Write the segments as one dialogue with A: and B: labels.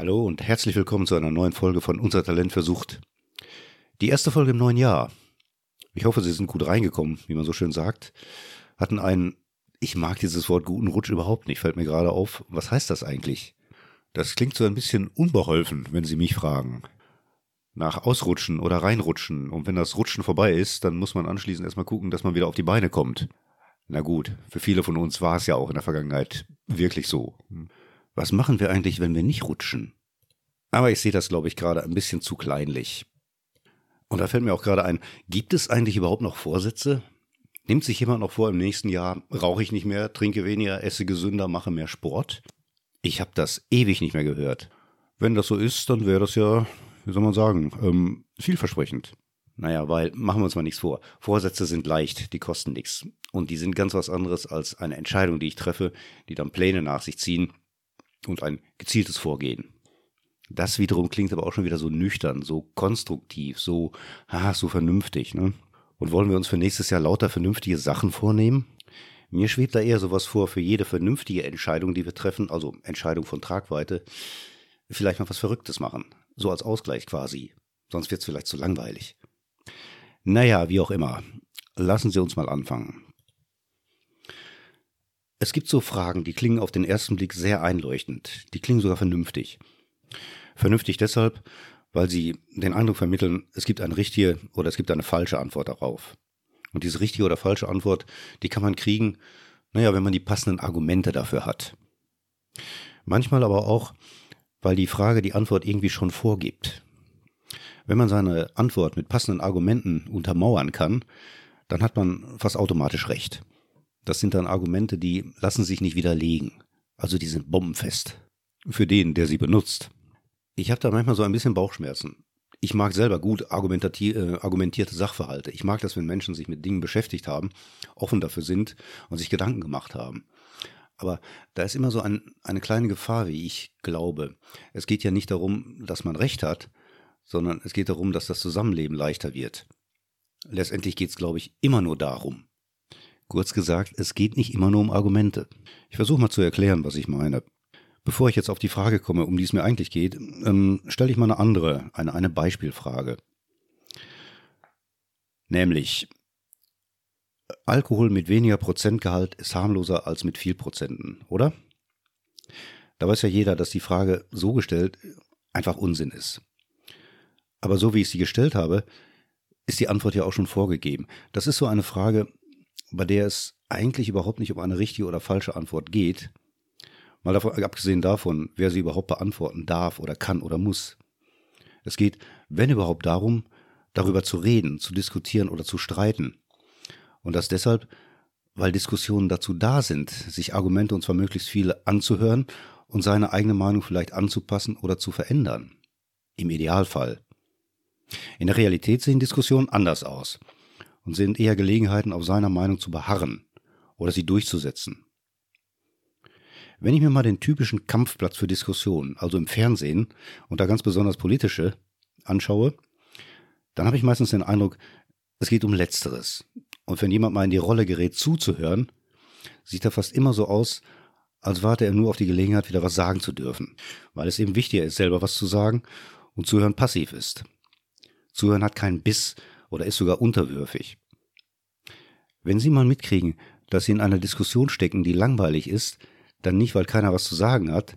A: Hallo und herzlich willkommen zu einer neuen Folge von Unser Talent versucht. Die erste Folge im neuen Jahr. Ich hoffe, Sie sind gut reingekommen, wie man so schön sagt. Hatten einen, ich mag dieses Wort guten Rutsch überhaupt nicht, fällt mir gerade auf. Was heißt das eigentlich? Das klingt so ein bisschen unbeholfen, wenn Sie mich fragen. Nach Ausrutschen oder reinrutschen. Und wenn das Rutschen vorbei ist, dann muss man anschließend erstmal gucken, dass man wieder auf die Beine kommt. Na gut, für viele von uns war es ja auch in der Vergangenheit wirklich so. Was machen wir eigentlich, wenn wir nicht rutschen? Aber ich sehe das, glaube ich, gerade ein bisschen zu kleinlich. Und da fällt mir auch gerade ein, gibt es eigentlich überhaupt noch Vorsätze? Nimmt sich jemand noch vor, im nächsten Jahr rauche ich nicht mehr, trinke weniger, esse gesünder, mache mehr Sport? Ich habe das ewig nicht mehr gehört. Wenn das so ist, dann wäre das ja, wie soll man sagen, ähm, vielversprechend. Naja, weil machen wir uns mal nichts vor. Vorsätze sind leicht, die kosten nichts. Und die sind ganz was anderes als eine Entscheidung, die ich treffe, die dann Pläne nach sich ziehen und ein gezieltes Vorgehen. Das wiederum klingt aber auch schon wieder so nüchtern, so konstruktiv, so, ah, so vernünftig. Ne? Und wollen wir uns für nächstes Jahr lauter vernünftige Sachen vornehmen? Mir schwebt da eher sowas vor, für jede vernünftige Entscheidung, die wir treffen, also Entscheidung von Tragweite, vielleicht mal was Verrücktes machen. So als Ausgleich quasi. Sonst wird es vielleicht zu langweilig. Naja, wie auch immer. Lassen Sie uns mal anfangen. Es gibt so Fragen, die klingen auf den ersten Blick sehr einleuchtend. Die klingen sogar vernünftig. Vernünftig deshalb, weil sie den Eindruck vermitteln, es gibt eine richtige oder es gibt eine falsche Antwort darauf. Und diese richtige oder falsche Antwort, die kann man kriegen, naja, wenn man die passenden Argumente dafür hat. Manchmal aber auch, weil die Frage die Antwort irgendwie schon vorgibt. Wenn man seine Antwort mit passenden Argumenten untermauern kann, dann hat man fast automatisch recht. Das sind dann Argumente, die lassen sich nicht widerlegen. Also die sind bombenfest. Für den, der sie benutzt. Ich habe da manchmal so ein bisschen Bauchschmerzen. Ich mag selber gut äh, argumentierte Sachverhalte. Ich mag das, wenn Menschen sich mit Dingen beschäftigt haben, offen dafür sind und sich Gedanken gemacht haben. Aber da ist immer so ein, eine kleine Gefahr, wie ich glaube. Es geht ja nicht darum, dass man Recht hat, sondern es geht darum, dass das Zusammenleben leichter wird. Letztendlich geht es, glaube ich, immer nur darum. Kurz gesagt, es geht nicht immer nur um Argumente. Ich versuche mal zu erklären, was ich meine. Bevor ich jetzt auf die Frage komme, um die es mir eigentlich geht, ähm, stelle ich mal eine andere, eine, eine Beispielfrage. Nämlich, Alkohol mit weniger Prozentgehalt ist harmloser als mit viel Prozenten, oder? Da weiß ja jeder, dass die Frage so gestellt einfach Unsinn ist. Aber so wie ich sie gestellt habe, ist die Antwort ja auch schon vorgegeben. Das ist so eine Frage, bei der es eigentlich überhaupt nicht um eine richtige oder falsche Antwort geht, mal davon, abgesehen davon, wer sie überhaupt beantworten darf oder kann oder muss. Es geht, wenn überhaupt, darum, darüber zu reden, zu diskutieren oder zu streiten. Und das deshalb, weil Diskussionen dazu da sind, sich Argumente und zwar möglichst viele anzuhören und seine eigene Meinung vielleicht anzupassen oder zu verändern. Im Idealfall. In der Realität sehen Diskussionen anders aus und sind eher Gelegenheiten, auf seiner Meinung zu beharren oder sie durchzusetzen. Wenn ich mir mal den typischen Kampfplatz für Diskussionen, also im Fernsehen und da ganz besonders politische, anschaue, dann habe ich meistens den Eindruck, es geht um Letzteres. Und wenn jemand mal in die Rolle gerät, zuzuhören, sieht er fast immer so aus, als warte er nur auf die Gelegenheit, wieder was sagen zu dürfen, weil es eben wichtiger ist, selber was zu sagen und Zuhören passiv ist. Zuhören hat keinen Biss oder ist sogar unterwürfig. Wenn Sie mal mitkriegen, dass Sie in einer Diskussion stecken, die langweilig ist, dann nicht, weil keiner was zu sagen hat,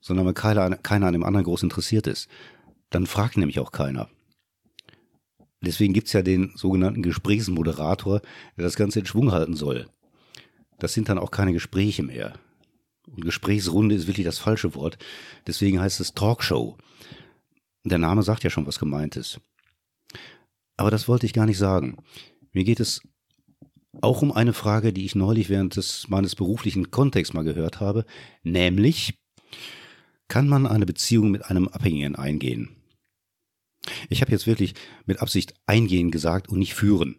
A: sondern weil keiner, keiner an dem anderen groß interessiert ist. Dann fragt nämlich auch keiner. Deswegen gibt's ja den sogenannten Gesprächsmoderator, der das Ganze in Schwung halten soll. Das sind dann auch keine Gespräche mehr. Und Gesprächsrunde ist wirklich das falsche Wort. Deswegen heißt es Talkshow. Der Name sagt ja schon, was gemeint ist. Aber das wollte ich gar nicht sagen. Mir geht es auch um eine Frage, die ich neulich während des meines beruflichen Kontexts mal gehört habe, nämlich kann man eine Beziehung mit einem Abhängigen eingehen? Ich habe jetzt wirklich mit Absicht eingehen gesagt und nicht führen.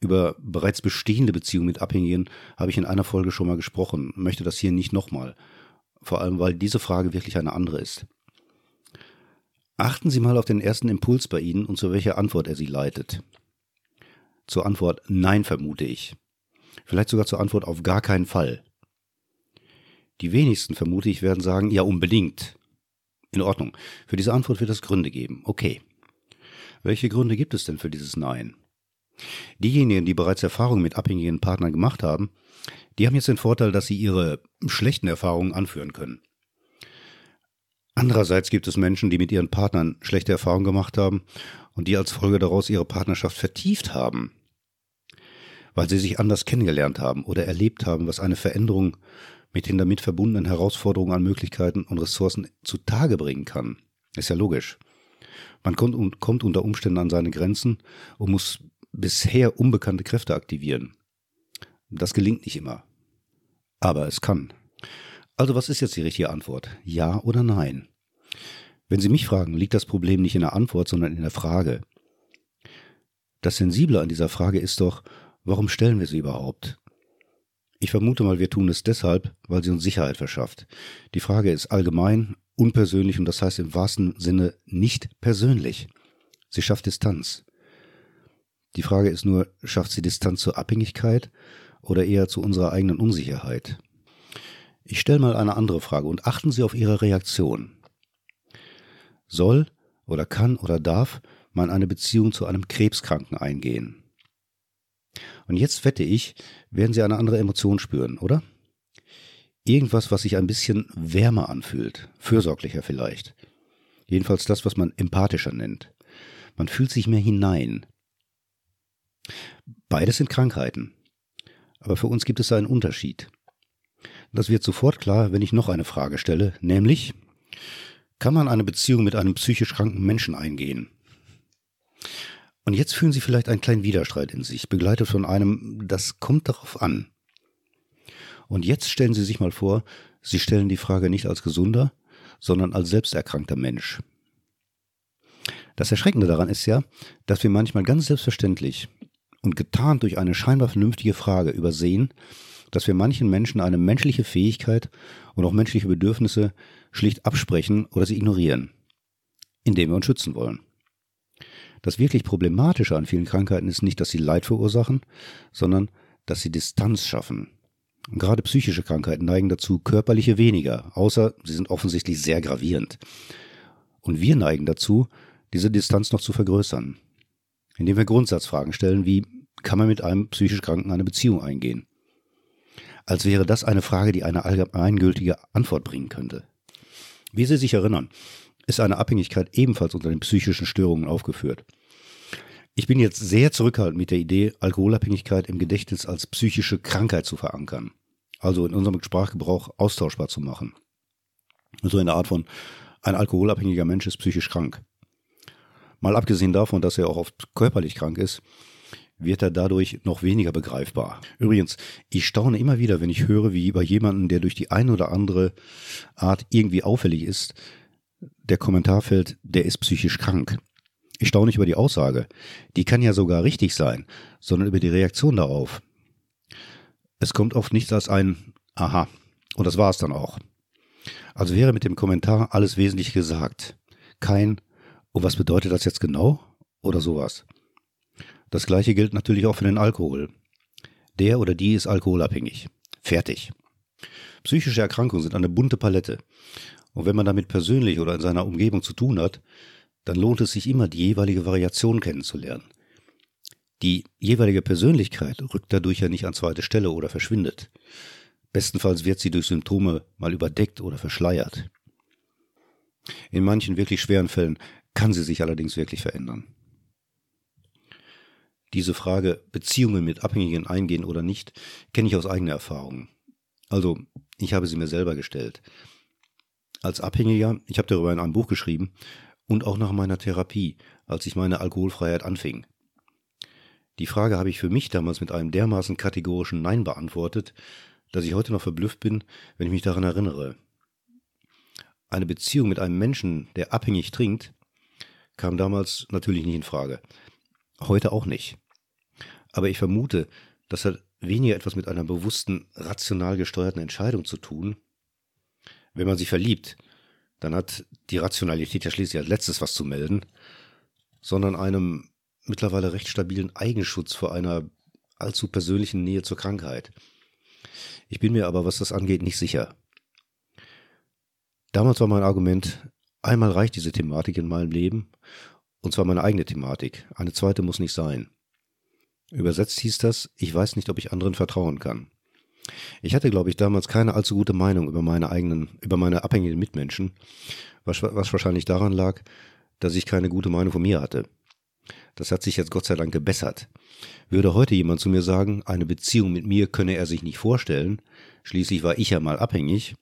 A: Über bereits bestehende Beziehungen mit Abhängigen habe ich in einer Folge schon mal gesprochen, möchte das hier nicht nochmal, vor allem weil diese Frage wirklich eine andere ist. Achten Sie mal auf den ersten Impuls bei Ihnen und zu welcher Antwort er Sie leitet. Zur Antwort Nein vermute ich. Vielleicht sogar zur Antwort auf gar keinen Fall. Die wenigsten, vermute ich, werden sagen Ja unbedingt. In Ordnung. Für diese Antwort wird es Gründe geben. Okay. Welche Gründe gibt es denn für dieses Nein? Diejenigen, die bereits Erfahrungen mit abhängigen Partnern gemacht haben, die haben jetzt den Vorteil, dass sie ihre schlechten Erfahrungen anführen können. Andererseits gibt es Menschen, die mit ihren Partnern schlechte Erfahrungen gemacht haben und die als Folge daraus ihre Partnerschaft vertieft haben, weil sie sich anders kennengelernt haben oder erlebt haben, was eine Veränderung mit den damit verbundenen Herausforderungen an Möglichkeiten und Ressourcen zutage bringen kann. Ist ja logisch. Man kommt, kommt unter Umständen an seine Grenzen und muss bisher unbekannte Kräfte aktivieren. Das gelingt nicht immer. Aber es kann. Also was ist jetzt die richtige Antwort? Ja oder nein? Wenn Sie mich fragen, liegt das Problem nicht in der Antwort, sondern in der Frage. Das Sensible an dieser Frage ist doch, warum stellen wir sie überhaupt? Ich vermute mal, wir tun es deshalb, weil sie uns Sicherheit verschafft. Die Frage ist allgemein, unpersönlich und das heißt im wahrsten Sinne nicht persönlich. Sie schafft Distanz. Die Frage ist nur, schafft sie Distanz zur Abhängigkeit oder eher zu unserer eigenen Unsicherheit? Ich stelle mal eine andere Frage und achten Sie auf Ihre Reaktion. Soll oder kann oder darf man eine Beziehung zu einem Krebskranken eingehen? Und jetzt wette ich, werden Sie eine andere Emotion spüren, oder? Irgendwas, was sich ein bisschen wärmer anfühlt, fürsorglicher vielleicht. Jedenfalls das, was man empathischer nennt. Man fühlt sich mehr hinein. Beides sind Krankheiten. Aber für uns gibt es einen Unterschied. Das wird sofort klar, wenn ich noch eine Frage stelle, nämlich, kann man eine Beziehung mit einem psychisch kranken Menschen eingehen? Und jetzt fühlen Sie vielleicht einen kleinen Widerstreit in sich, begleitet von einem, das kommt darauf an. Und jetzt stellen Sie sich mal vor, Sie stellen die Frage nicht als gesunder, sondern als selbsterkrankter Mensch. Das Erschreckende daran ist ja, dass wir manchmal ganz selbstverständlich und getarnt durch eine scheinbar vernünftige Frage übersehen, dass wir manchen Menschen eine menschliche Fähigkeit und auch menschliche Bedürfnisse schlicht absprechen oder sie ignorieren, indem wir uns schützen wollen. Das wirklich Problematische an vielen Krankheiten ist nicht, dass sie Leid verursachen, sondern dass sie Distanz schaffen. Gerade psychische Krankheiten neigen dazu, körperliche weniger, außer sie sind offensichtlich sehr gravierend. Und wir neigen dazu, diese Distanz noch zu vergrößern, indem wir Grundsatzfragen stellen wie, kann man mit einem psychisch Kranken eine Beziehung eingehen? Als wäre das eine Frage, die eine allgemeingültige Antwort bringen könnte. Wie Sie sich erinnern, ist eine Abhängigkeit ebenfalls unter den psychischen Störungen aufgeführt. Ich bin jetzt sehr zurückhaltend mit der Idee, Alkoholabhängigkeit im Gedächtnis als psychische Krankheit zu verankern, also in unserem Sprachgebrauch austauschbar zu machen. So in der Art von, ein alkoholabhängiger Mensch ist psychisch krank. Mal abgesehen davon, dass er auch oft körperlich krank ist, wird er dadurch noch weniger begreifbar. Übrigens, ich staune immer wieder, wenn ich höre, wie bei jemandem, der durch die eine oder andere Art irgendwie auffällig ist, der Kommentar fällt, der ist psychisch krank. Ich staune nicht über die Aussage. Die kann ja sogar richtig sein, sondern über die Reaktion darauf. Es kommt oft nichts als ein Aha. Und das war es dann auch. Also wäre mit dem Kommentar alles wesentlich gesagt. Kein, und was bedeutet das jetzt genau? Oder sowas. Das gleiche gilt natürlich auch für den Alkohol. Der oder die ist alkoholabhängig. Fertig. Psychische Erkrankungen sind eine bunte Palette. Und wenn man damit persönlich oder in seiner Umgebung zu tun hat, dann lohnt es sich immer, die jeweilige Variation kennenzulernen. Die jeweilige Persönlichkeit rückt dadurch ja nicht an zweite Stelle oder verschwindet. Bestenfalls wird sie durch Symptome mal überdeckt oder verschleiert. In manchen wirklich schweren Fällen kann sie sich allerdings wirklich verändern diese Frage Beziehungen mit Abhängigen eingehen oder nicht, kenne ich aus eigener Erfahrung. Also, ich habe sie mir selber gestellt. Als Abhängiger, ich habe darüber in einem Buch geschrieben, und auch nach meiner Therapie, als ich meine Alkoholfreiheit anfing. Die Frage habe ich für mich damals mit einem dermaßen kategorischen Nein beantwortet, dass ich heute noch verblüfft bin, wenn ich mich daran erinnere. Eine Beziehung mit einem Menschen, der abhängig trinkt, kam damals natürlich nicht in Frage. Heute auch nicht. Aber ich vermute, das hat weniger etwas mit einer bewussten, rational gesteuerten Entscheidung zu tun. Wenn man sich verliebt, dann hat die Rationalität ja schließlich als letztes was zu melden, sondern einem mittlerweile recht stabilen Eigenschutz vor einer allzu persönlichen Nähe zur Krankheit. Ich bin mir aber, was das angeht, nicht sicher. Damals war mein Argument, Einmal reicht diese Thematik in meinem Leben, und zwar meine eigene Thematik. Eine zweite muss nicht sein. Übersetzt hieß das, ich weiß nicht, ob ich anderen vertrauen kann. Ich hatte, glaube ich, damals keine allzu gute Meinung über meine eigenen, über meine abhängigen Mitmenschen, was, was wahrscheinlich daran lag, dass ich keine gute Meinung von mir hatte. Das hat sich jetzt Gott sei Dank gebessert. Würde heute jemand zu mir sagen, eine Beziehung mit mir könne er sich nicht vorstellen, schließlich war ich ja mal abhängig,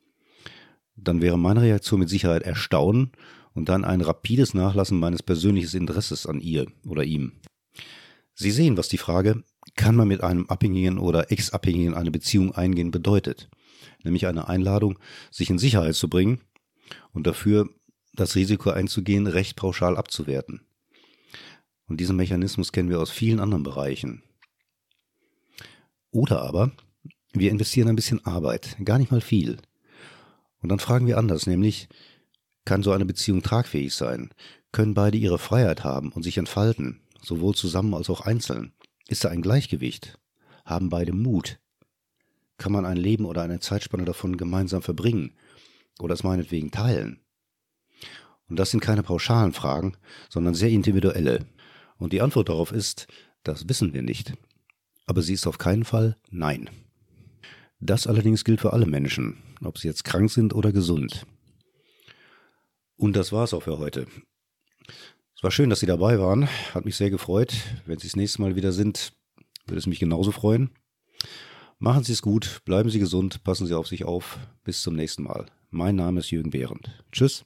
A: dann wäre meine Reaktion mit Sicherheit Erstaunen und dann ein rapides Nachlassen meines persönlichen Interesses an ihr oder ihm. Sie sehen, was die Frage, kann man mit einem Abhängigen oder Ex-Abhängigen eine Beziehung eingehen, bedeutet. Nämlich eine Einladung, sich in Sicherheit zu bringen und dafür das Risiko einzugehen, recht pauschal abzuwerten. Und diesen Mechanismus kennen wir aus vielen anderen Bereichen. Oder aber, wir investieren ein bisschen Arbeit, gar nicht mal viel. Und dann fragen wir anders, nämlich, kann so eine Beziehung tragfähig sein? Können beide ihre Freiheit haben und sich entfalten, sowohl zusammen als auch einzeln? Ist da ein Gleichgewicht? Haben beide Mut? Kann man ein Leben oder eine Zeitspanne davon gemeinsam verbringen oder es meinetwegen teilen? Und das sind keine pauschalen Fragen, sondern sehr individuelle. Und die Antwort darauf ist, das wissen wir nicht. Aber sie ist auf keinen Fall Nein. Das allerdings gilt für alle Menschen, ob sie jetzt krank sind oder gesund. Und das war's auch für heute. Es war schön, dass Sie dabei waren. Hat mich sehr gefreut. Wenn Sie das nächste Mal wieder sind, würde es mich genauso freuen. Machen Sie es gut, bleiben Sie gesund, passen Sie auf sich auf. Bis zum nächsten Mal. Mein Name ist Jürgen Behrendt. Tschüss.